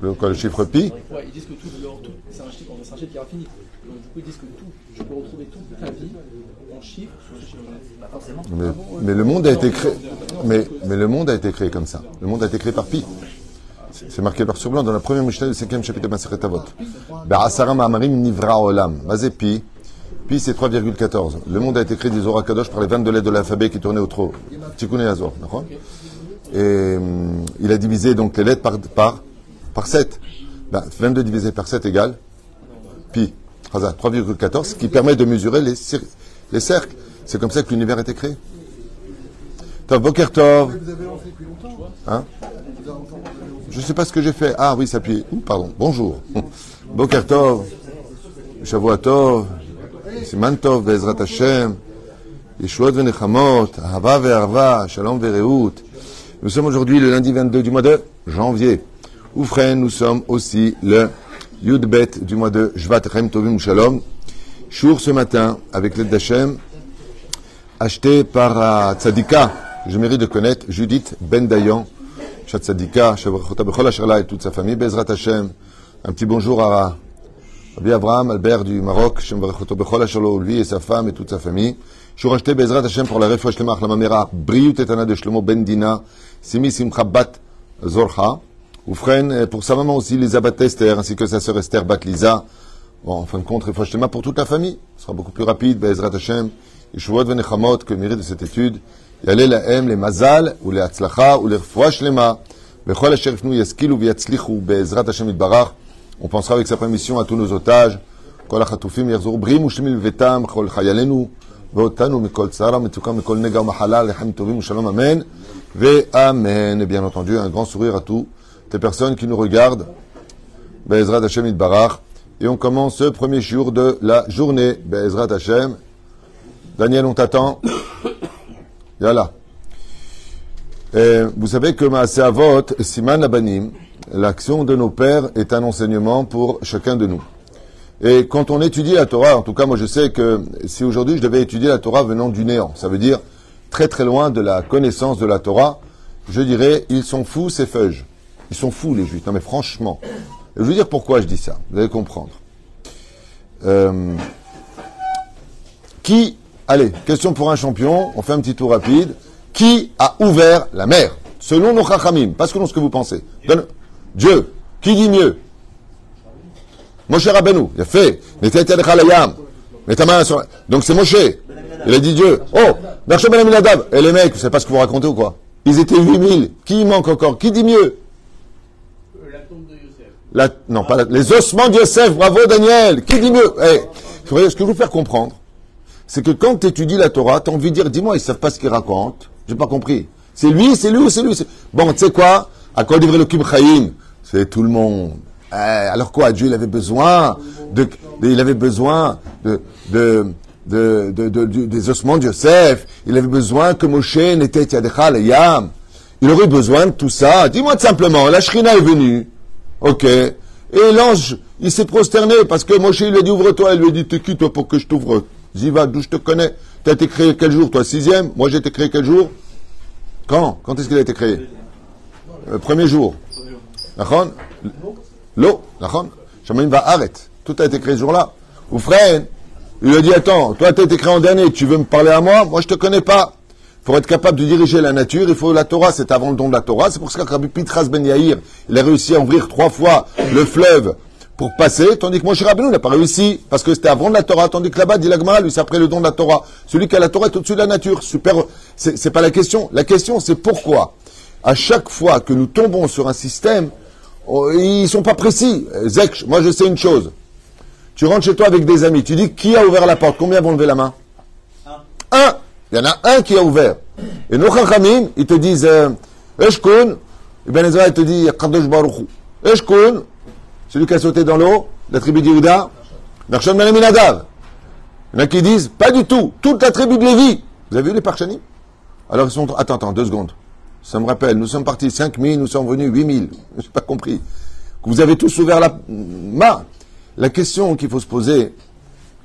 Le, quoi, le chiffre pi Ouais, ils disent que tout, tout c'est un chiffre, c'est un chiffre qui est infini. Donc du coup, ils disent que tout, je peux retrouver toute ta vie en chiffres sur ce chiffre-là. Bah, forcément. mais, mais le monde a été créé. Mais, mais le monde a été créé comme ça. Le monde a été créé par pi. C'est marqué par sur blanc dans la première Mishnah du cinquième chapitre de Maseret Avot. Be'asara ma'amarim nivra olam. Basé pi. Pi, c'est 3,14. Le monde a été créé, dit Zohar Kadosh, par les 22 lettres de l'alphabet qui tournaient au trop. Tikkun et Azor, d'accord Et hum, il a divisé donc les lettres par, par, par 7. Ben, 22 divisé par 7 égale pi. Chaza, 3,14, ce qui permet de mesurer les, les cercles. C'est comme ça que l'univers a été créé. Tov, Boker Tov. Hein? Je ne sais pas ce que j'ai fait. Ah oui, s'appuyer. Pardon. Bonjour. Boker Tov. Shavua Tov. Siman Tov, Bezrat Hashem. Yeshuot venechamot. Ahava ve'arva. Shalom ve'reut. Nous sommes aujourd'hui le lundi 22 du mois de janvier. Oufren, nous sommes aussi le Yudbet du mois de Shvat Chem Tovim Shalom. Chour ce matin, avec l'aide d'Hachem, acheté par Tzadika, je mérite de connaître, Judith Ben Dayan, Tzadika, et toute sa famille, Bezrat Hashem. Un petit bonjour à Rabbi Abraham, Albert du Maroc, lui et sa femme et toute sa famille. Je racheté Bezrat Hashem pour la refouach Shlema Achlama Mera, Briut Etana de Shlomo Ben Dina, Simi Simcha Bat Zorcha, Oufren, et pour sa maman aussi, Lisa Bat Esther, ainsi que sa sœur Esther Bat Lisa. Bon, en fin de compte, refouach Shlema pour toute la famille. Ce sera beaucoup plus rapide, Bezrat Hashem. Yeshuot Venechamot, que mérite de cette étude. Yalé la M, les Mazal, ou les Hatzlacha, ou les refouach Shlema. Bechol Asher Fnu Yaskilu Vyatzlichu, Bezrat Hashem Itbarach. On pensera avec sa permission à tous nos otages. כל החטופים יחזרו בריאים ושלמים בביתם, כל חיילינו ואותנו מכל צער ומצוקה, מכל נגע ומחלה, לחיים טובים ושלום, אמן ואמן. Et bien entendu, un grand sourire à tous les personnes qui nous regardent. Be'ezrat Hashem Itbarach. Et on commence ce premier jour de la journée. Be'ezrat Hashem. Daniel, on t'attend. Yalla. Et vous savez que Maaseh Avot, Siman Labanim, l'action de nos pères est un enseignement pour chacun de nous. Et quand on étudie la Torah, en tout cas moi je sais que si aujourd'hui je devais étudier la Torah venant du néant, ça veut dire très très loin de la connaissance de la Torah, je dirais ils sont fous ces feuilles. Ils sont fous les juifs. Non mais franchement. Et je veux dire pourquoi je dis ça. Vous allez comprendre. Euh, qui, allez, question pour un champion, on fait un petit tour rapide. Qui a ouvert la mer? Selon nos chachamim, pas selon ce que vous pensez. Donne- Dieu. Qui dit mieux? Moshe Rabbeinu, il a fait. Mets ta main sur Donc c'est Moshe. Il a dit Dieu. Oh, Bershom Ben. Et les mecs, vous savez pas ce que vous racontez ou quoi? Ils étaient 8000. Qui manque encore? Qui dit mieux La tombe de Yosef. La- non, pas la- les ossements de Yosef, bravo Daniel. Qui dit mieux? Eh, vous voyez, ce que je veux vous faire comprendre, c'est que quand tu étudies la Torah, tu as envie de dire, dis-moi, ils savent pas ce qu'ils racontent. J'ai pas compris. C'est lui, c'est lui ou c'est lui Bon, tu sais quoi? À quoi livrer le Kib Chaim? C'est tout le monde. Eh, alors quoi? Dieu, il avait besoin de, il avait besoin de, de, de, de- des ossements de Yosef. Il avait besoin que Moshe n'était Yadecha le Yam. Il aurait besoin de tout ça. Dis-moi simplement, la Shrina est venue. Ok. Et l'ange, il s'est prosterné parce que Moshe, il lui a dit ouvre-toi. Il lui a dit t'es qui toi pour que je t'ouvre? Ziva, d'où je te connais? Tu as été créé quel jour toi? Sixième? Moi j'ai été créé quel jour? Quand? Quand est-ce qu'il a été créé? Le premier jour. D'accord L'eau. D'accord Shamaim va arrêter. Tout a été créé ce jour-là. Ou frère, il lui a dit attends, toi tu as été créé en dernier, tu veux me parler à moi? Moi je te connais pas. Il faut être capable de diriger la nature, il faut la Torah, c'est avant le don de la Torah. C'est pour ça que Rabbi Pitras Ben Yair, il a réussi à ouvrir trois fois le fleuve pour passer, tandis que Moshe Rabbeinu n'a pas réussi, parce que c'était avant de la Torah, tandis que là-bas, dit l'Agmara, lui, c'est après le don de la Torah. Celui qui a la Torah est au-dessus de la nature. Super, c'est pas la question. La question, c'est pourquoi, à chaque fois que nous tombons sur un système, oh, ils sont pas précis. Euh, Zek, moi je sais une chose. Tu rentres chez toi avec des amis, tu dis qui a ouvert la porte, combien vont lever la main? Un. Il y en a un qui a ouvert. Et nos chachamim, ils te disent, euh, Eshkun, Ben Ezra, il te dit, Kadosh. Eshkun, celui qui a sauté dans l'eau, la tribu d'Yehuda, Nachshon Ben. Il y en a qui disent, pas du tout, toute la tribu de Lévi. Vous avez vu les parchanim? Alors ils sont, attends, attends, deux secondes. Ça me rappelle, nous sommes partis 5000, nous sommes venus 8000. Je n'ai pas compris. Vous avez tous ouvert la main. La question qu'il faut se poser,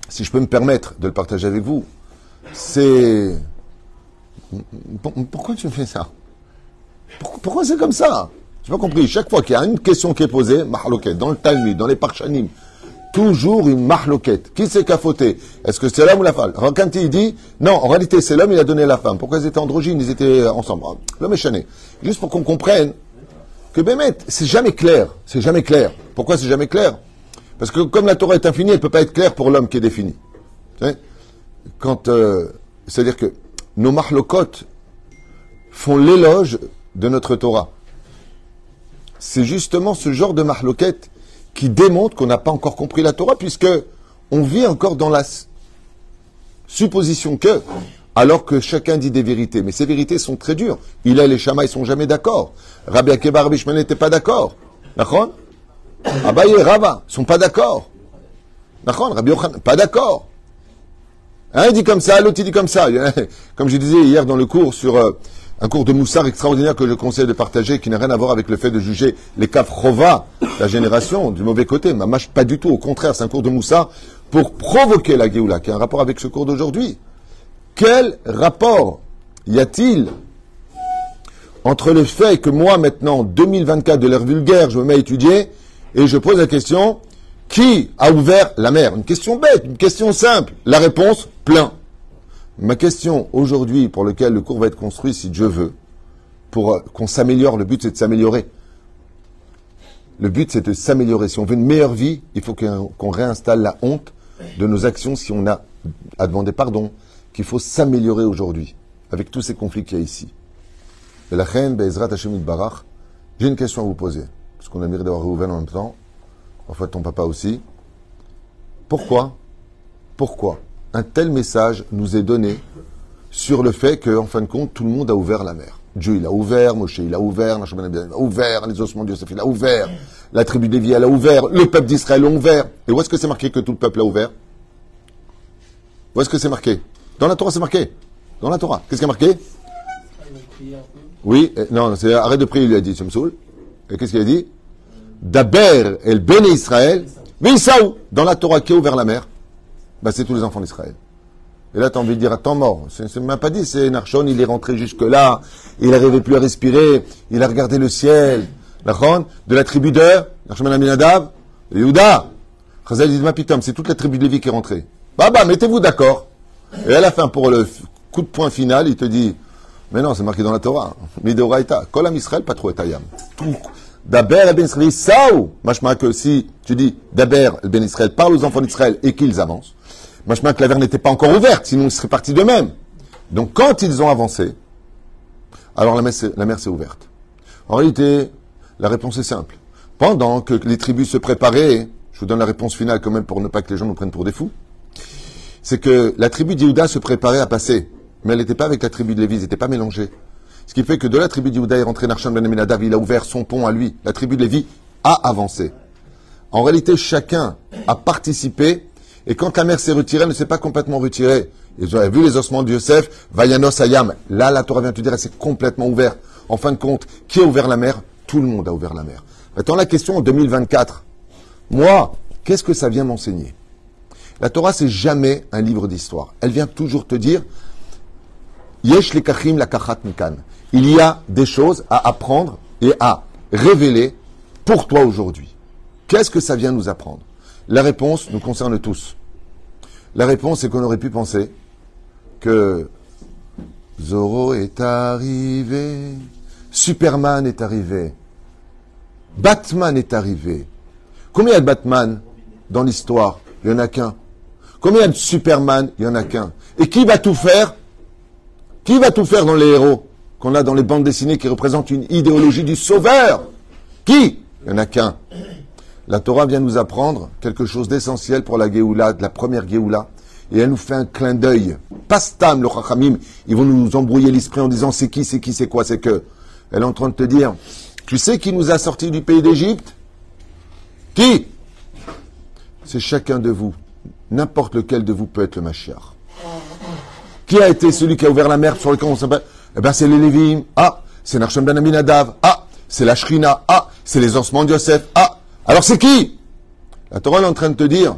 si je peux me permettre de le partager avec vous, c'est pourquoi tu fais ça? Pourquoi, c'est comme ça? J'ai pas compris. Chaque fois qu'il y a une question qui est posée, mahloket, dans le Talmud, dans les Parchanim, toujours une mahloket. Qui c'est qui a fauté? Est-ce que c'est l'homme ou la femme? Quand il dit, non, en réalité c'est l'homme, il a donné la femme. Pourquoi ils étaient androgynes Ils étaient ensemble? L'homme est chané. Juste pour qu'on comprenne que Bémet, c'est jamais clair. C'est jamais clair. Pourquoi c'est jamais clair? Parce que comme la Torah est infinie, elle peut pas être claire pour l'homme qui est défini. Quand, euh, c'est-à-dire que nos mahlokot font l'éloge de notre Torah. C'est justement ce genre de mahloket qui démontre qu'on n'a pas encore compris la Torah, puisque on vit encore dans la supposition que, alors que chacun dit des vérités, mais ces vérités sont très dures. Il et les Shama, ils sont jamais d'accord. Rabbi Akiva, Rabbi n'étaient pas d'accord. D'accord? Abaye et Rava sont pas d'accord. D'accord? Rabbi Yochanan, pas d'accord. Un il dit comme ça, l'autre il dit comme ça. Comme je disais hier dans le cours sur euh, un cours de Moussard extraordinaire que je conseille de partager, qui n'a rien à voir avec le fait de juger les kafrova, la génération, du mauvais côté. Mamache, pas du tout. Au contraire, c'est un cours de Moussard pour provoquer la Géoula, qui a un rapport avec ce cours d'aujourd'hui. Quel rapport y a-t-il entre le fait que moi, maintenant, 2024 de l'ère vulgaire, je me mets à étudier et je pose la question, qui a ouvert la mer? Une question bête, une question simple. La réponse, plein. Ma question aujourd'hui, pour laquelle le cours va être construit, si Dieu veut, pour euh, qu'on s'améliore, le but c'est de s'améliorer. Le but c'est de s'améliorer. Si on veut une meilleure vie, il faut qu'on réinstalle la honte de nos actions si on a à demander pardon, qu'il faut s'améliorer aujourd'hui, avec tous ces conflits qu'il y a ici. La reine, Be'ezrat Hashem Barach, j'ai une question à vous poser, parce qu'on a le mérite d'avoir réouvert en même temps, en fait ton papa aussi. Pourquoi, pourquoi un tel message nous est donné sur le fait qu'en fin de compte, tout le monde a ouvert la mer Dieu, il a ouvert, Moshe, il a ouvert, il a ouvert, les ossements de Yosef, il a ouvert, la tribu de Lévi, elle a ouvert, le peuple d'Israël a ouvert. Et où est-ce que c'est marqué que tout le peuple a ouvert? Où est-ce que c'est marqué? Dans la Torah, c'est marqué. Dans la Torah. Qu'est-ce qui est marqué? Oui, euh, non, c'est arrête de prier, il lui a dit, tu me saoules. Et qu'est-ce qu'il a dit? Daber el Ben Israël, mais Isaou, dans la Torah qui a ouvert la mer, bah, c'est tous les enfants d'Israël. Et là, tu as envie de dire, attends, mort. C'est même pas dit, c'est Narshon, il est rentré jusque-là, il n'arrivait plus à respirer, il a regardé le ciel. Nachon, de la tribu de Narshon Ben Aminadav, de Yehuda. Chazal dit, ma c'est toute la tribu de Lévi qui est rentrée. Bah, bah, mettez-vous d'accord. Et à la fin, pour le coup de poing final, il te dit, mais non, c'est marqué dans la Torah. Midoraita. Kolam Israël, pas trop etayam. Daber ben Israël, saou. Machma que si tu dis Daber ben Israël, parle aux enfants d'Israël et qu'ils avancent. Machma que la mer n'était pas encore ouverte, sinon ils seraient partis d'eux-mêmes. Donc quand ils ont avancé, alors la mer, s'est- ouverte. En réalité, la réponse est simple. Pendant que les tribus se préparaient, je vous donne la réponse finale quand même pour ne pas que les gens nous prennent pour des fous, c'est que la tribu d'Yehuda se préparait à passer, mais elle n'était pas avec la tribu de Lévi, ils n'étaient pas mélangés. Ce qui fait que de la tribu d'Yehuda est rentré Narsham ben Aminadav, il a ouvert son pont à lui. La tribu de Lévi a avancé. En réalité, chacun a participé, et quand la mer s'est retirée, elle ne s'est pas complètement retirée. Ils avaient vu les ossements de Yosef, Vayanos Ayam. Là, la Torah vient te dire, elle s'est complètement ouverte. En fin de compte, qui a ouvert la mer? Tout le monde a ouvert la mer. Maintenant, la question en 2024. Moi, qu'est-ce que ça vient m'enseigner? La Torah, c'est jamais un livre d'histoire. Elle vient toujours te dire, Yesh lekachim la kachat mikan. Il y a des choses à apprendre et à révéler pour toi aujourd'hui. Qu'est-ce que ça vient nous apprendre? La réponse nous concerne tous. La réponse, c'est qu'on aurait pu penser que Zorro est arrivé, Superman est arrivé, Batman est arrivé. Combien de Batman dans l'histoire? Il n'y en a qu'un. Combien de Superman? Il n'y en a qu'un. Et qui va tout faire? Qui va tout faire dans les héros qu'on a dans les bandes dessinées qui représentent une idéologie du sauveur? Qui? Il n'y en a qu'un. La Torah vient nous apprendre quelque chose d'essentiel pour la Géoula, de la première Géoula. Et elle nous fait un clin d'œil. Pastam, le Chachamim, ils vont nous embrouiller l'esprit en disant c'est qui, c'est qui, c'est quoi, c'est que. Elle est en train de te dire, tu sais qui nous a sortis du pays d'Égypte? Qui? C'est chacun de vous. N'importe lequel de vous peut être le Mashiach. Qui a été celui qui a ouvert la mer sur on s'appelle? Eh bien, c'est les Lévim. Ah, c'est Nachshon ben Aminadav. Ah, c'est la Shrina. Ah, c'est les ossements de Yosef. Ah, alors c'est qui La Torah est en train de te dire.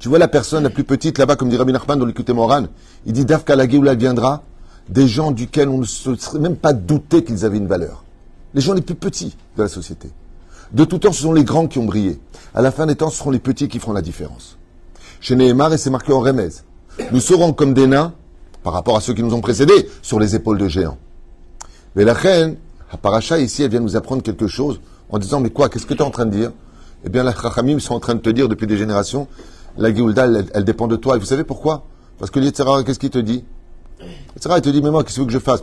Tu vois la personne la plus petite là-bas, comme dit Rabbi Nachman dans l'écouté Moran. Il dit Davka la Géoula viendra des gens duquel on ne se serait même pas douté qu'ils avaient une valeur. Les gens les plus petits de la société. De tout temps, ce sont les grands qui ont brillé. À la fin des temps, ce seront les petits qui feront la différence. Chez Nehemar, et c'est marqué en nous serons comme des nains, par rapport à ceux qui nous ont précédés, sur les épaules de géants. Mais la reine, à Paracha, ici, elle vient nous apprendre quelque chose en disant, mais quoi, qu'est-ce que tu es en train de dire? Eh bien, la Chachamim sont en train de te dire depuis des générations, la Géoulda, elle, dépend de toi. Et vous savez pourquoi? Parce que l'Yetzera, qu'est-ce qu'il te dit? L'Yetzera, il te dit, mais moi, qu'est-ce que que je fasse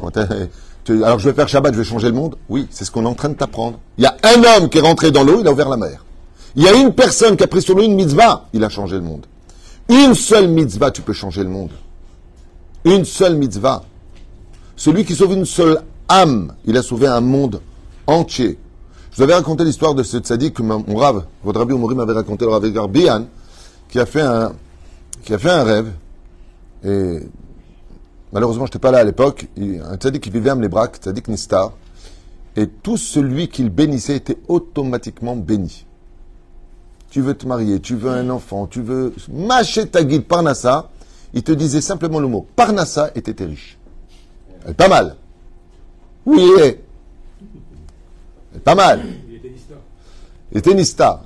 Alors, je vais faire Shabbat, je vais changer le monde? Oui, c'est ce qu'on est en train de t'apprendre. Il y a un homme qui est rentré dans l'eau, il a ouvert la mer. Il y a une personne qui a pris sur lui une mitzvah, il a changé le monde. Une seule mitzvah, tu peux changer le monde. Une seule mitzvah. Celui qui sauve une seule âme, il a sauvé un monde entier. Vous avais raconté l'histoire de ce tzaddik que mon mon Rav, votre Rabbi Omori m'avait raconté, le Rav Edgar Bihan, qui a fait un, qui a fait un rêve. Et malheureusement, je n'étais pas là à l'époque. Un tzaddik qui vivait à Mnebrak, tzaddik Nistar. Et tout celui qu'il bénissait était automatiquement béni. Tu veux te marier, tu veux un enfant, tu veux mâcher ta guide Parnassa, il te disait simplement le mot Parnassa et t'étais riche. Pas mal. Oui, pas mal. Il était Nista.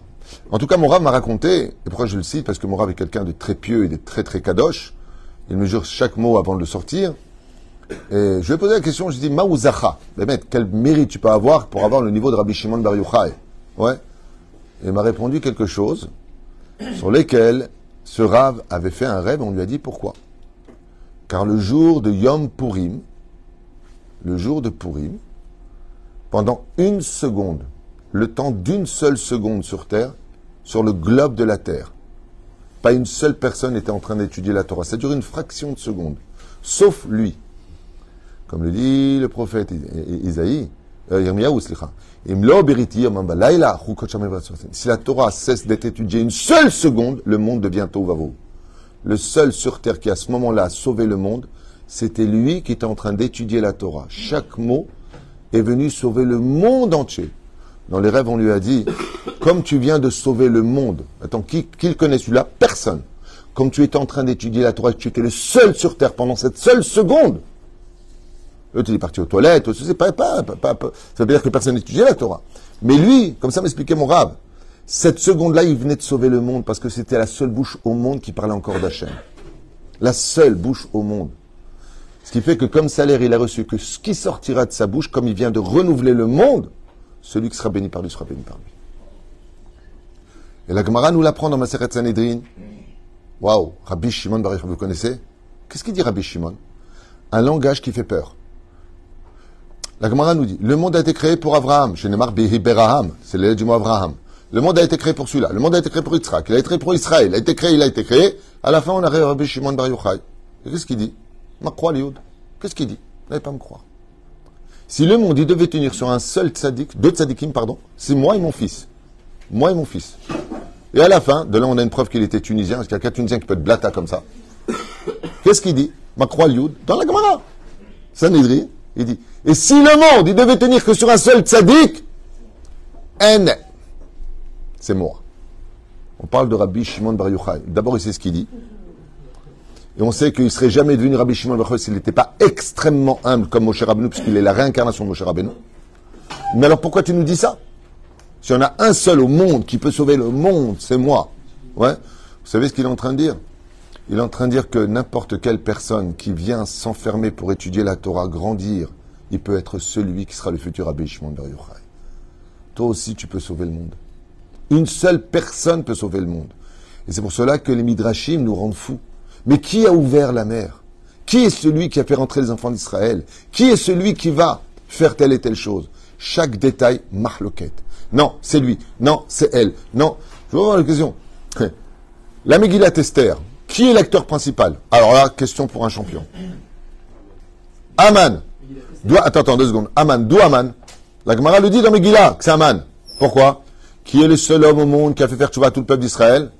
En tout cas, mon Rav m'a raconté, et pourquoi je le cite Parce que mon Rav est quelqu'un de très pieux et de très très kadosh. Il mesure chaque mot avant de le sortir. Et je lui ai posé la question, je lui ai dit, Maouzacha, quel mérite tu peux avoir pour avoir le niveau de Rabbi Shimon Bar Yochai? Ouais. Et il m'a répondu quelque chose sur lequel ce Rav avait fait un rêve, on lui a dit pourquoi. Car le jour de Yom Purim, le jour de Purim, pendant une seconde, le temps d'une seule seconde sur Terre, sur le globe de la Terre, pas une seule personne était en train d'étudier la Torah. Ça dure une fraction de seconde, sauf lui. Comme le dit le prophète Isaïe, euh. Si la Torah cesse d'être étudiée une seule seconde, le monde devient Tovavo. Le seul sur terre qui à ce moment-là a sauvé le monde, c'était lui qui était en train d'étudier la Torah. Chaque mot est venu sauver le monde entier. Dans les rêves, on lui a dit, comme tu viens de sauver le monde, attends, qui, qui le connaît celui-là? Personne. Comme tu étais en train d'étudier la Torah, tu étais le seul sur terre pendant cette seule seconde, Eux, tu es parti aux toilettes, c'est pas, pas, pas, pas- pas- ça veut dire que personne n'étudiait la Torah. Mais lui, comme ça m'expliquait mon rave, cette seconde-là, il venait de sauver le monde parce que c'était la seule bouche au monde qui parlait encore d'Hachem. La seule bouche au monde. Ce qui fait que comme salaire, il a reçu que ce qui sortira de sa bouche, comme il vient de renouveler le monde, celui qui sera béni par lui sera béni par lui. Et la Gemara nous l'apprend dans Maseret Sanhedrin. Waouh, Rabbi Shimon Bar Yochai, vous connaissez? Qu'est-ce qu'il dit Rabbi Shimon? Un langage qui fait peur. La Gemara nous dit, le monde a été créé pour Abraham. Je Beraham, c'est le du mot Abraham. Le monde a été créé pour celui-là. Le monde a été créé pour Yitzhak. Il a été créé pour Israël. Il a été créé, il a été créé. À la fin, on a Rabbi Shimon Bar Yochai. Qu'est-ce qu'il dit? Ma. Qu'est-ce qu'il dit? N'allez pas me croire. Si le monde, il devait tenir sur un seul tzaddik, deux tzaddikim, pardon, c'est moi et mon fils. Moi et mon fils. Et à la fin, de là, on a une preuve qu'il était tunisien, parce qu'il y a qu'un tunisien qui peut être blata comme ça. Qu'est-ce qu'il dit? Ma croix, Lioud, dans la Gemara. Sanhedrin, il dit, et si le monde, il devait tenir que sur un seul tzaddik, c'est moi. On parle de Rabbi Shimon Bar Yochai. D'abord, il sait ce qu'il dit. Et on sait qu'il ne serait jamais devenu Rabbi Shimon Yochai s'il n'était pas extrêmement humble comme Moshe Rabbeinu, puisqu'il est la réincarnation de Moshe Rabbeinu. Mais alors pourquoi tu nous dis ça? Si on a un seul au monde qui peut sauver le monde, c'est moi. Ouais. Vous savez ce qu'il est en train de dire? Il est en train de dire que n'importe quelle personne qui vient s'enfermer pour étudier la Torah, grandir, il peut être celui qui sera le futur Rabbi Shimon Bar Yochai. Toi aussi, tu peux sauver le monde. Une seule personne peut sauver le monde. Et c'est pour cela que les Midrashim nous rendent fous. Mais qui a ouvert la mer? Qui est celui qui a fait rentrer les enfants d'Israël? Qui est celui qui va faire telle et telle chose? Chaque détail, mahloket. Non, c'est lui. Non, c'est elle. Non. Je vais voir la question. La Megillat Esther. Qui est l'acteur principal? Alors là, question pour un champion. Aman. Attends, attends, deux secondes. Aman. D'où Aman? La Gemara le dit dans Megillah que c'est Aman. Pourquoi? Qui est le seul homme au monde qui a fait faire tchouva à tout le peuple d'Israël?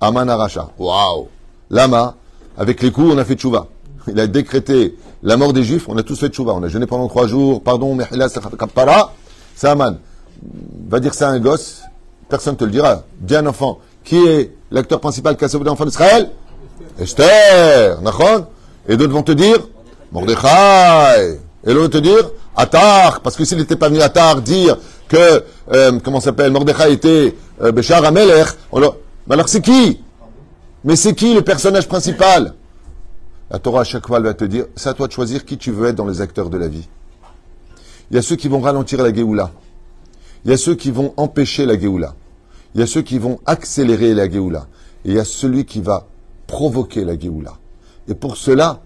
Aman Aracha. Waouh Lama, avec les coups, on a fait tchouva. Il a décrété la mort des Juifs, on a tous fait tchouva. On a jeûné pendant trois jours. Pardon, Kapara. C'est Aman. Va dire ça à un gosse, personne ne te le dira. Un enfant. Qui est l'acteur principal qui a sauvé l'enfant d'Israël? Esther, Nachon Et d'autres vont te dire Mordechai. Et l'autre te dire, Attar, parce que s'il n'était pas venu Attar dire que, euh, comment s'appelle, Mordechai était euh, Béchar mais alors c'est qui? Mais c'est qui le personnage principal? La Torah, à chaque fois, va te dire, c'est à toi de choisir qui tu veux être dans les acteurs de la vie. Il y a ceux qui vont ralentir la Géoula. Il y a ceux qui vont empêcher la Géoula. Il y a ceux qui vont accélérer la Géoula. Et il y a celui qui va provoquer la Géoula. Et pour cela,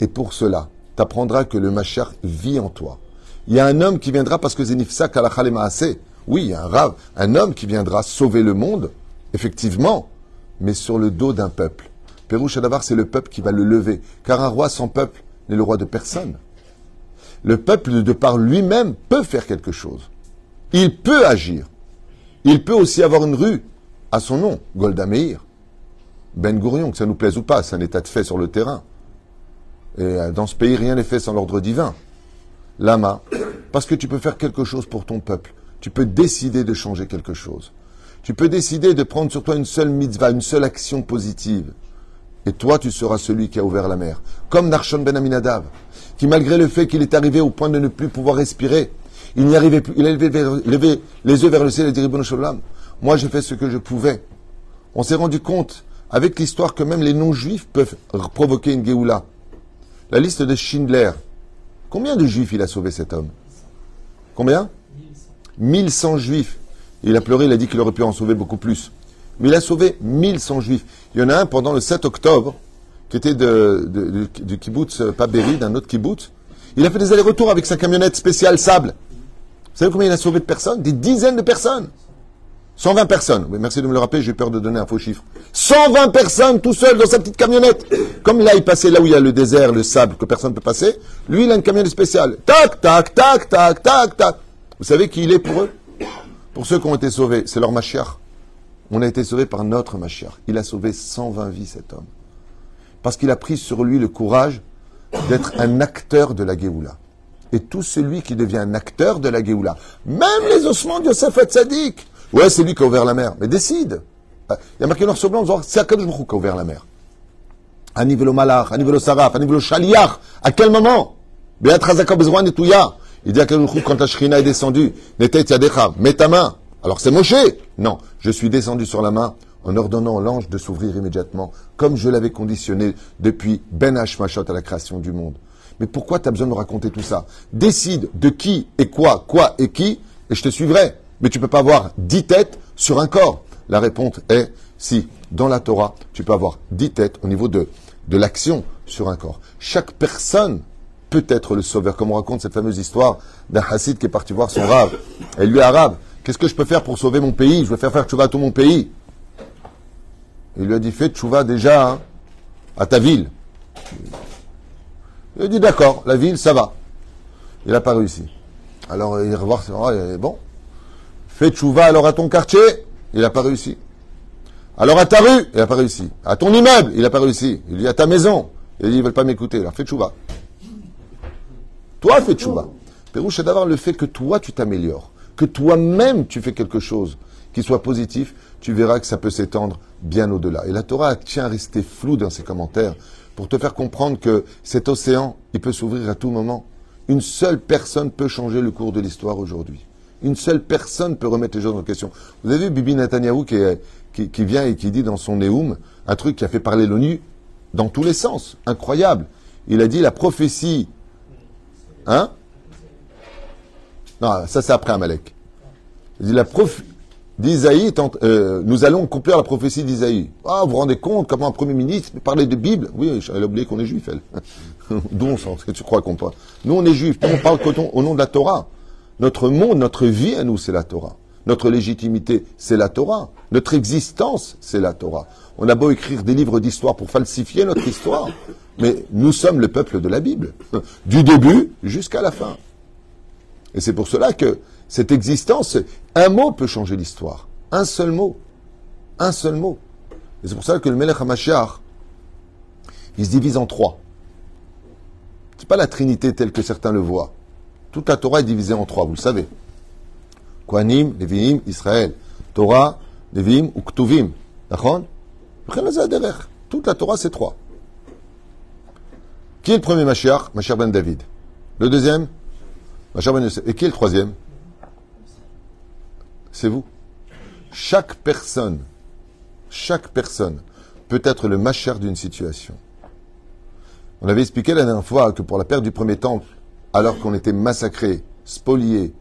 et pour cela, tu que le Machar vit en toi. Il y a un homme qui viendra parce que Zenifsa Kalachale Maase. Oui, il y a un rave, un homme qui viendra sauver le monde, effectivement, mais sur le dos d'un peuple. Pérou Shadavar, c'est le peuple qui va le lever. Car un roi sans peuple n'est le roi de personne. Le peuple, de par lui-même, peut faire quelque chose. Il peut agir. Il peut aussi avoir une rue à son nom, Golda Meir. Ben Gourion, que ça nous plaise ou pas, c'est un état de fait sur le terrain. Et euh, dans ce pays, rien n'est fait sans l'ordre divin. Lama, parce que tu peux faire quelque chose pour ton peuple. Tu peux décider de changer quelque chose. Tu peux décider de prendre sur toi une seule mitzvah, une seule action positive. Et toi, tu seras celui qui a ouvert la mer. Comme Narshon Ben Aminadav, qui malgré le fait qu'il est arrivé au point de ne plus pouvoir respirer, il n'y arrivait plus. Il a les yeux vers le ciel et dit Moi, j'ai fait ce que je pouvais. On s'est rendu compte, avec l'histoire, que même les non-juifs peuvent provoquer une Géoula. La liste de Schindler. Combien de juifs il a sauvé cet homme? Combien? 1100 juifs. Il a pleuré, il a dit qu'il aurait pu en sauver beaucoup plus. Mais il a sauvé 1100 juifs. Il y en a un pendant le 7 octobre, qui était de- du kibbutz, euh, d'un autre kibbutz. Il a fait des allers-retours avec sa camionnette spéciale sable. Vous savez combien il a sauvé de personnes? Des dizaines de personnes. 120 personnes. Merci de me le rappeler, j'ai peur de donner un faux chiffre. 120 personnes tout seul dans sa petite camionnette. Comme là, il passait là où il y a le désert, le sable, que personne ne peut passer. Lui, il a une camionnette spéciale. Tac, tac, tac, tac, tac, tac. Vous savez qui il est pour eux? Pour ceux qui ont été sauvés, c'est leur machiar. On a été sauvés par notre machiar. Il a sauvé 120 vies, cet homme. Parce qu'il a pris sur lui le courage d'être un acteur de la Géoula. Et tout celui qui devient un acteur de la Géoula, même les ossements de Yosef Hatzadik, ouais, c'est lui qui a ouvert la mer, mais décide. Il y a marqué noir sur blanc, c'est Akadosh Baruch qui a ouvert la mer. Le malach, le saraf, le shaliach, à quel moment? Bezroin netouya. Il dit à Hu, quand la shrina est descendue, n'était yadecha, mets ta main. Alors c'est Moshe. Non, je suis descendu sur la main en ordonnant à l'ange de s'ouvrir immédiatement, comme je l'avais conditionné depuis Ben Hashmashot à la création du monde. Mais pourquoi tu as besoin de me raconter tout ça? Décide de qui et quoi, quoi et qui, et je te suivrai. Mais tu peux pas avoir dix têtes sur un corps. La réponse est si, dans la Torah, tu peux avoir dix têtes au niveau de, de l'action sur un corps. Chaque personne peut être le sauveur, comme on raconte cette fameuse histoire d'un hassid qui est parti voir son rave. Et lui, arabe, qu'est-ce que je peux faire pour sauver mon pays? Je veux faire faire tchouva à tout mon pays. Il lui a dit, fais tchouva déjà hein, à ta ville. Il a dit, d'accord, la ville, ça va. Il n'a pas réussi. Alors, il va revoir, bon. Fais tchouva alors à ton quartier, il n'a pas réussi. Alors à ta rue, il n'a pas réussi. À ton immeuble, il n'a pas réussi. Il dit à ta maison. Il dit, ils ne veulent pas m'écouter. Alors fais tchouva. Toi, fais tchouva. Pérou, c'est d'avoir le fait que toi, tu t'améliores. Que toi-même, tu fais quelque chose qui soit positif. Tu verras que ça peut s'étendre bien au-delà. Et la Torah tient à rester floue dans ses commentaires pour te faire comprendre que cet océan, il peut s'ouvrir à tout moment. Une seule personne peut changer le cours de l'histoire aujourd'hui. Une seule personne peut remettre les choses en question. Vous avez vu Bibi est- qui, qui vient et qui dit dans son Néoum un truc qui a fait parler l'ONU dans tous les sens. Incroyable. Il a dit la prophétie. Hein? Non, ça c'est après Amalek. Il dit la prof d'Isaïe, euh, nous allons accomplir la prophétie d'Isaïe. Ah, vous vous rendez compte comment un Premier ministre parler de Bible? Oui, elle a oublié qu'on est juif, elle. D'où on tu crois qu'on parle Nous, on est juifs, on parle au nom de la Torah. Notre monde, notre vie à nous, c'est la Torah. Notre légitimité, c'est la Torah. Notre existence, c'est la Torah. On a beau écrire des livres d'histoire pour falsifier notre histoire, mais nous sommes le peuple de la Bible, du début jusqu'à la fin. Et c'est pour cela que cette existence, un mot peut changer l'histoire. Un seul mot. Un seul mot. Et c'est pour ça que le Melech HaMashiach, il se divise en trois. C'est pas la Trinité telle que certains le voient. Toute la Torah est divisée en trois, vous le savez. Leviim, Israël. Torah, Leviim ou Ktuvim. D'accord? Toute la Torah, c'est trois. Qui est le premier Mashiach? Mashiach ben David. Le deuxième? Machar Ben Yosef. Et qui est le troisième? C'est vous. Chaque personne, chaque personne peut être le machar d'une situation. On avait expliqué la dernière fois que pour la perte du premier temple, alors qu'on était massacré, spolié,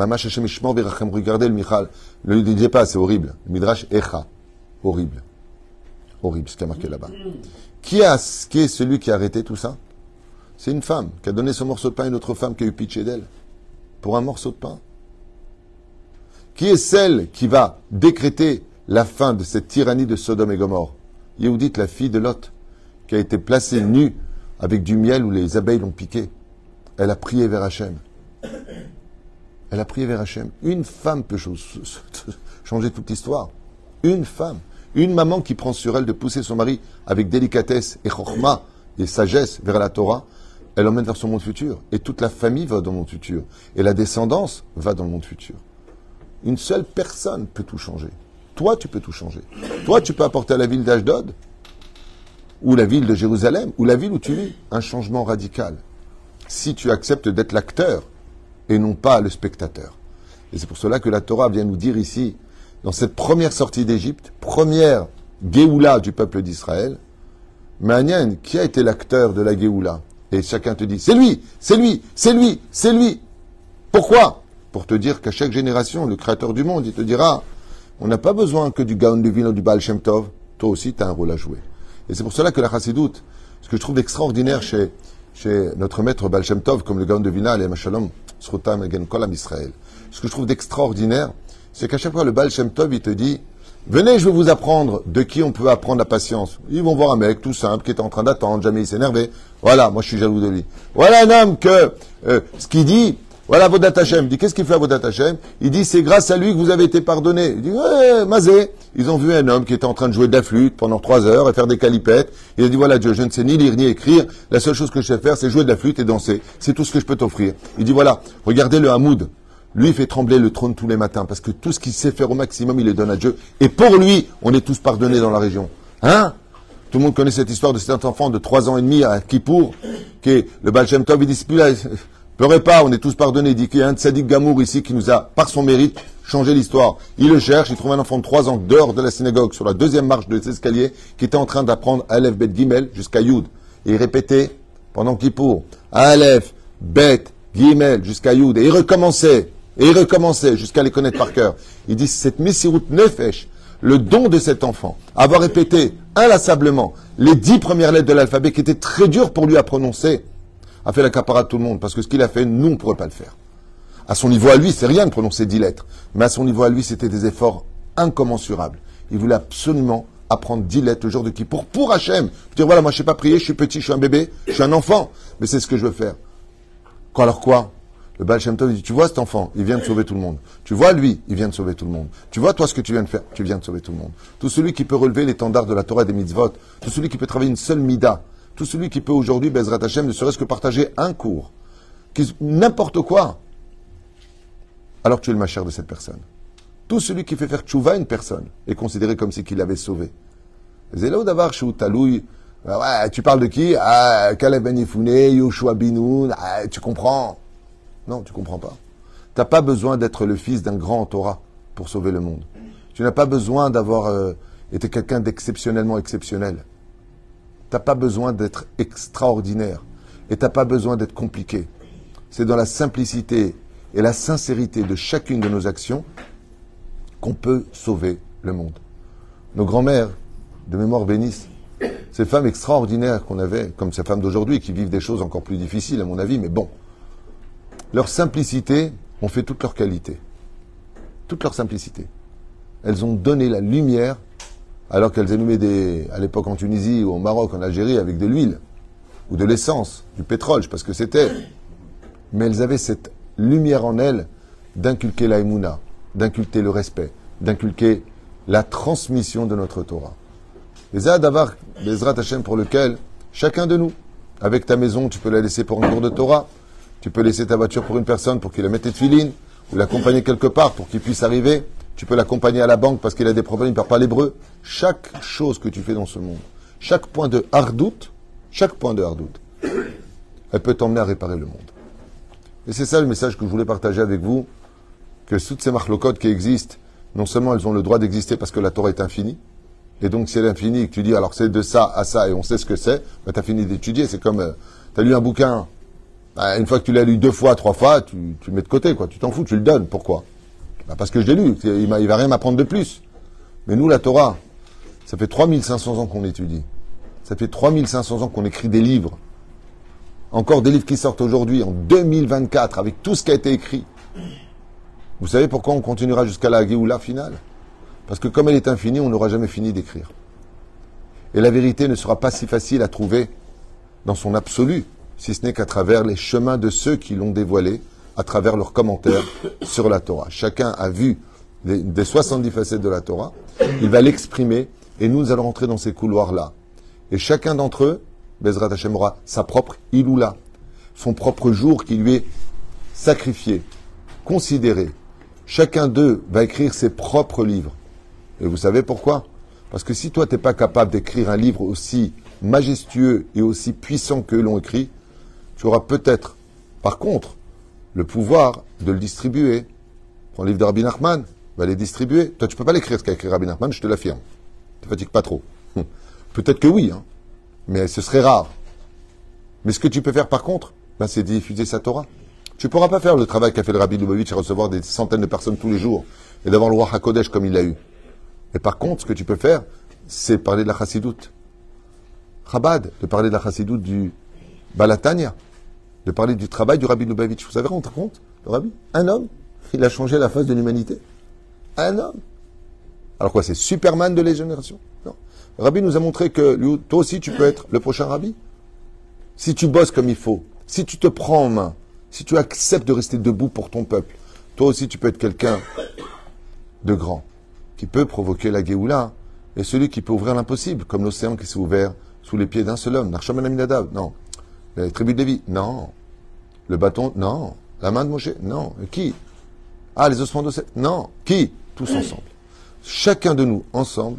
Mamash Hashem Ishmor Berachem, regardez le Michal, ne le pas, c'est horrible. Le Midrash Echa, horrible. Horrible, ce qui a marqué là-bas. Qui, qui est celui qui a arrêté tout ça? C'est une femme qui a donné son morceau de pain à une autre femme qui a eu pitié d'elle. Pour un morceau de pain. Qui est celle qui va décréter la fin de cette tyrannie de Sodome et Gomorre? Yehudit, la fille de Lot, qui a été placée nue avec du miel où les abeilles l'ont piqué. Elle a prié vers Hachem. Elle a prié vers Hachem. Une femme peut changer toute l'histoire. Une femme. Une maman qui prend sur elle de pousser son mari avec délicatesse et chorma et sagesse vers la Torah, elle emmène vers son monde futur. Et toute la famille va dans le monde futur. Et la descendance va dans le monde futur. Une seule personne peut tout changer. Toi, tu peux tout changer. Toi, tu peux apporter à la ville d'Ashdod, ou la ville de Jérusalem, ou la ville où tu vis, un changement radical. Si tu acceptes d'être l'acteur et non pas le spectateur. Et c'est pour cela que la Torah vient nous dire ici, dans cette première sortie d'Égypte, première Géoula du peuple d'Israël, Manian, qui a été l'acteur de la Géoula? Et chacun te dit, c'est lui, c'est lui, c'est lui, c'est lui. Pourquoi? Pour te dire qu'à chaque génération, le créateur du monde, il te dira, on n'a pas besoin que du Gaon de Vilna ou du Baal Shem Tov, toi aussi tu as un rôle à jouer. Et c'est pour cela que la Chassidoute, ce que je trouve extraordinaire chez, chez notre maître Baal Shem Tov, comme le Gaon de Vilna, les Shalom, Srotam, Egen Kolam Israël, ce que je trouve d'extraordinaire, c'est qu'à chaque fois, le Baal Shem Tov, il te dit, venez, je vais vous apprendre de qui on peut apprendre la patience. Ils vont voir un mec tout simple qui est en train d'attendre, jamais il s'énervait. Voilà, moi je suis jaloux de lui. Voilà un homme que, euh, ce qu'il dit, voilà Vodat Hashem. Il dit, qu'est-ce qu'il fait à Vodat Hashem? Il dit, c'est grâce à lui que vous avez été pardonné. Il dit, ouais, Mazé. Ils ont vu un homme qui était en train de jouer de la flûte pendant trois heures et faire des calipettes. Il a dit, voilà Dieu, je ne sais ni lire ni écrire. La seule chose que je sais faire, c'est jouer de la flûte et danser. C'est tout ce que je peux t'offrir. Il dit, voilà, regardez le Hamoud. Lui, il fait trembler le trône tous les matins parce que tout ce qu'il sait faire au maximum, il le donne à Dieu. Et pour lui, on est tous pardonnés dans la région. Hein? Tout le monde connaît cette histoire de cet enfant de trois ans et demi à Kippour, qui est le Baal Shem Tov, il dit, Pleurez pas, on est tous pardonnés. Dit qu'il y a un Tzadik Gamour ici qui nous a, par son mérite, changé l'histoire. Il le cherche, il trouve un enfant de 3 ans dehors de la synagogue, sur la deuxième marche de l'escalier, qui était en train d'apprendre Aleph, Bet, Gimel jusqu'à Yud. Et il répétait, pendant Kippour, Aleph, Bet, Gimel jusqu'à Yud. Et il recommençait, et il recommençait jusqu'à les connaître par cœur. Il dit, cette Messirut Nefesh, le don de cet enfant, avoir répété inlassablement les dix premières lettres de l'alphabet qui étaient très dures pour lui à prononcer, a fait la capara de tout le monde, parce que ce qu'il a fait, nous, on ne pourrait pas le faire. À son niveau à lui, c'est rien de prononcer dix lettres, mais à son niveau à lui, c'était des efforts incommensurables. Il voulait absolument apprendre dix lettres le jour de qui pour pour Hachem. Dire voilà, moi je sais pas prier, je suis petit, je suis un bébé, je suis un enfant, mais c'est ce que je veux faire. Quoi alors quoi? Le Baal Shem Tov dit tu vois cet enfant, il vient de sauver tout le monde. Tu vois lui, il vient de sauver tout le monde. Tu vois toi ce que tu viens de faire, tu viens de sauver tout le monde. Tout celui qui peut relever l'étendard de la Torah des mitzvot, tout celui qui peut travailler une seule mida, tout celui qui peut aujourd'hui, Bezrat Hashem, ne serait-ce que partager un cours, n'importe quoi, alors tu es le machère de cette personne. Tout celui qui fait faire tchouva une personne est considéré comme si qu'il l'avait sauvé. d'avoir ah tu parles de qui? Ah, Caleb Ben Yoshua Binoun, ah, tu comprends? Non, tu comprends pas. Tu n'as pas besoin d'être le fils d'un grand Torah pour sauver le monde. Tu n'as pas besoin d'avoir euh, été quelqu'un d'exceptionnellement exceptionnel. T'as pas besoin d'être extraordinaire et t'as pas besoin d'être compliqué. C'est dans la simplicité et la sincérité de chacune de nos actions qu'on peut sauver le monde. Nos grands-mères, de mémoire bénisse, ces femmes extraordinaires qu'on avait, comme ces femmes d'aujourd'hui, qui vivent des choses encore plus difficiles à mon avis, mais bon, leur simplicité ont fait toute leur qualité. Toute leur simplicité. Elles ont donné la lumière alors qu'elles allumaient à l'époque en Tunisie ou au Maroc, en Algérie, avec de l'huile, ou de l'essence, du pétrole, je sais pas ce que c'était. Mais elles avaient cette lumière en elles d'inculquer l'aïmouna, d'inculquer le respect, d'inculquer la transmission de notre Torah. Les d'avoir Bezrat Hashem pour lequel chacun de nous, avec ta maison, tu peux la laisser pour un cours de Torah, tu peux laisser ta voiture pour une personne pour qu'il la mette tes filines, ou l'accompagner quelque part pour qu'il puisse arriver, tu peux l'accompagner à la banque parce qu'il a des problèmes, il ne parle pas l'hébreu. Chaque chose que tu fais dans ce monde, chaque point de hardout, chaque point de hardout, elle peut t'emmener à réparer le monde. Et c'est ça le message que je voulais partager avec vous, que toutes ces marlocotes qui existent, non seulement elles ont le droit d'exister parce que la Torah est infinie, et donc si elle est infinie et que tu dis alors c'est de ça à ça et on sait ce que c'est, ben, tu as fini d'étudier. C'est comme, euh, tu as lu un bouquin, ben, une fois que tu l'as lu deux fois, trois fois, tu, tu le mets de côté, quoi. Tu t'en fous, tu le donnes. Pourquoi? Ben, Parce que je l'ai lu, il, il va rien m'apprendre de plus. Mais nous, la Torah, ça fait 3500 ans qu'on l'étudie. Ça fait 3500 ans qu'on écrit des livres. Encore des livres qui sortent aujourd'hui, en 2024, avec tout ce qui a été écrit. Vous savez pourquoi on continuera jusqu'à la Géoula finale? Parce que comme elle est infinie, on n'aura jamais fini d'écrire. Et la vérité ne sera pas si facile à trouver dans son absolu, si ce n'est qu'à travers les chemins de ceux qui l'ont dévoilé, à travers leurs commentaires sur la Torah. Chacun a vu des, des 70 facettes de la Torah, il va l'exprimer, et nous allons rentrer dans ces couloirs-là. Et chacun d'entre eux, Bezrat Hashem aura sa propre Iloula, son propre jour qui lui est sacrifié, considéré. Chacun d'eux va écrire ses propres livres. Et vous savez pourquoi? Parce que si toi, tu n'es pas capable d'écrire un livre aussi majestueux et aussi puissant que l'ont écrit, tu auras peut-être, par contre, le pouvoir de le distribuer. Prends livre de Rabbi Nachman, va les distribuer. Toi, tu peux pas l'écrire ce qu'a écrit Rabbi Nachman, je te l'affirme. Tu te fatigues pas trop. Hum. Peut-être que oui, hein, mais ce serait rare. Mais ce que tu peux faire par contre, ben, c'est diffuser sa Torah. Tu ne pourras pas faire le travail qu'a fait le Rabbi Lubavitch et recevoir des centaines de personnes tous les jours et d'avoir le roi HaKodesh comme il l'a eu. Mais par contre, ce que tu peux faire, c'est parler de la chassidoute. Chabad, de parler de la chassidoute du Balatania, de parler du travail du Rabbi Lubavitch. Vous savez rendre compte, le Rabbi Un homme, il a changé la face de l'humanité. Un homme. Alors quoi, c'est Superman de les générations? Non. Le Rabbi nous a montré que toi aussi, tu peux être le prochain Rabbi. Si tu bosses comme il faut, si tu te prends en main, si tu acceptes de rester debout pour ton peuple, toi aussi, tu peux être quelqu'un de grand, qui peut provoquer la Géoula, et celui qui peut ouvrir l'impossible, comme l'océan qui s'est ouvert sous les pieds d'un seul homme. Non. Les tribus de Lévi, non. Le bâton, non. La main de Moshe, non. Qui? Ah, les ossements de non. Qui? Tous ensemble. Chacun de nous, ensemble,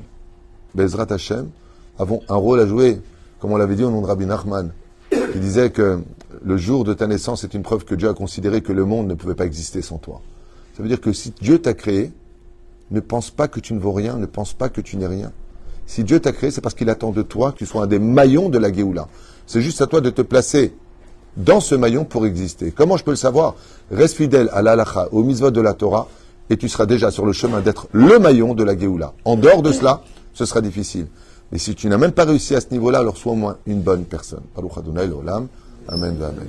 Bezrat Hashem, avons un rôle à jouer, comme on l'avait dit au nom de Rabbi Nachman, qui disait que le jour de ta naissance est une preuve que Dieu a considéré que le monde ne pouvait pas exister sans toi. Ça veut dire que si Dieu t'a créé, ne pense pas que tu ne vaux rien, ne pense pas que tu n'es rien. Si Dieu t'a créé, c'est parce qu'il attend de toi que tu sois un des maillons de la Géoula. C'est juste à toi de te placer dans ce maillon pour exister. Comment je peux le savoir Reste fidèle à l'alacha, au mitzvot de la Torah, et tu seras déjà sur le chemin d'être le maillon de la Géoula. En dehors de cela, ce sera difficile. Mais si tu n'as même pas réussi à ce niveau-là, alors sois au moins une bonne personne. Amen. Amen.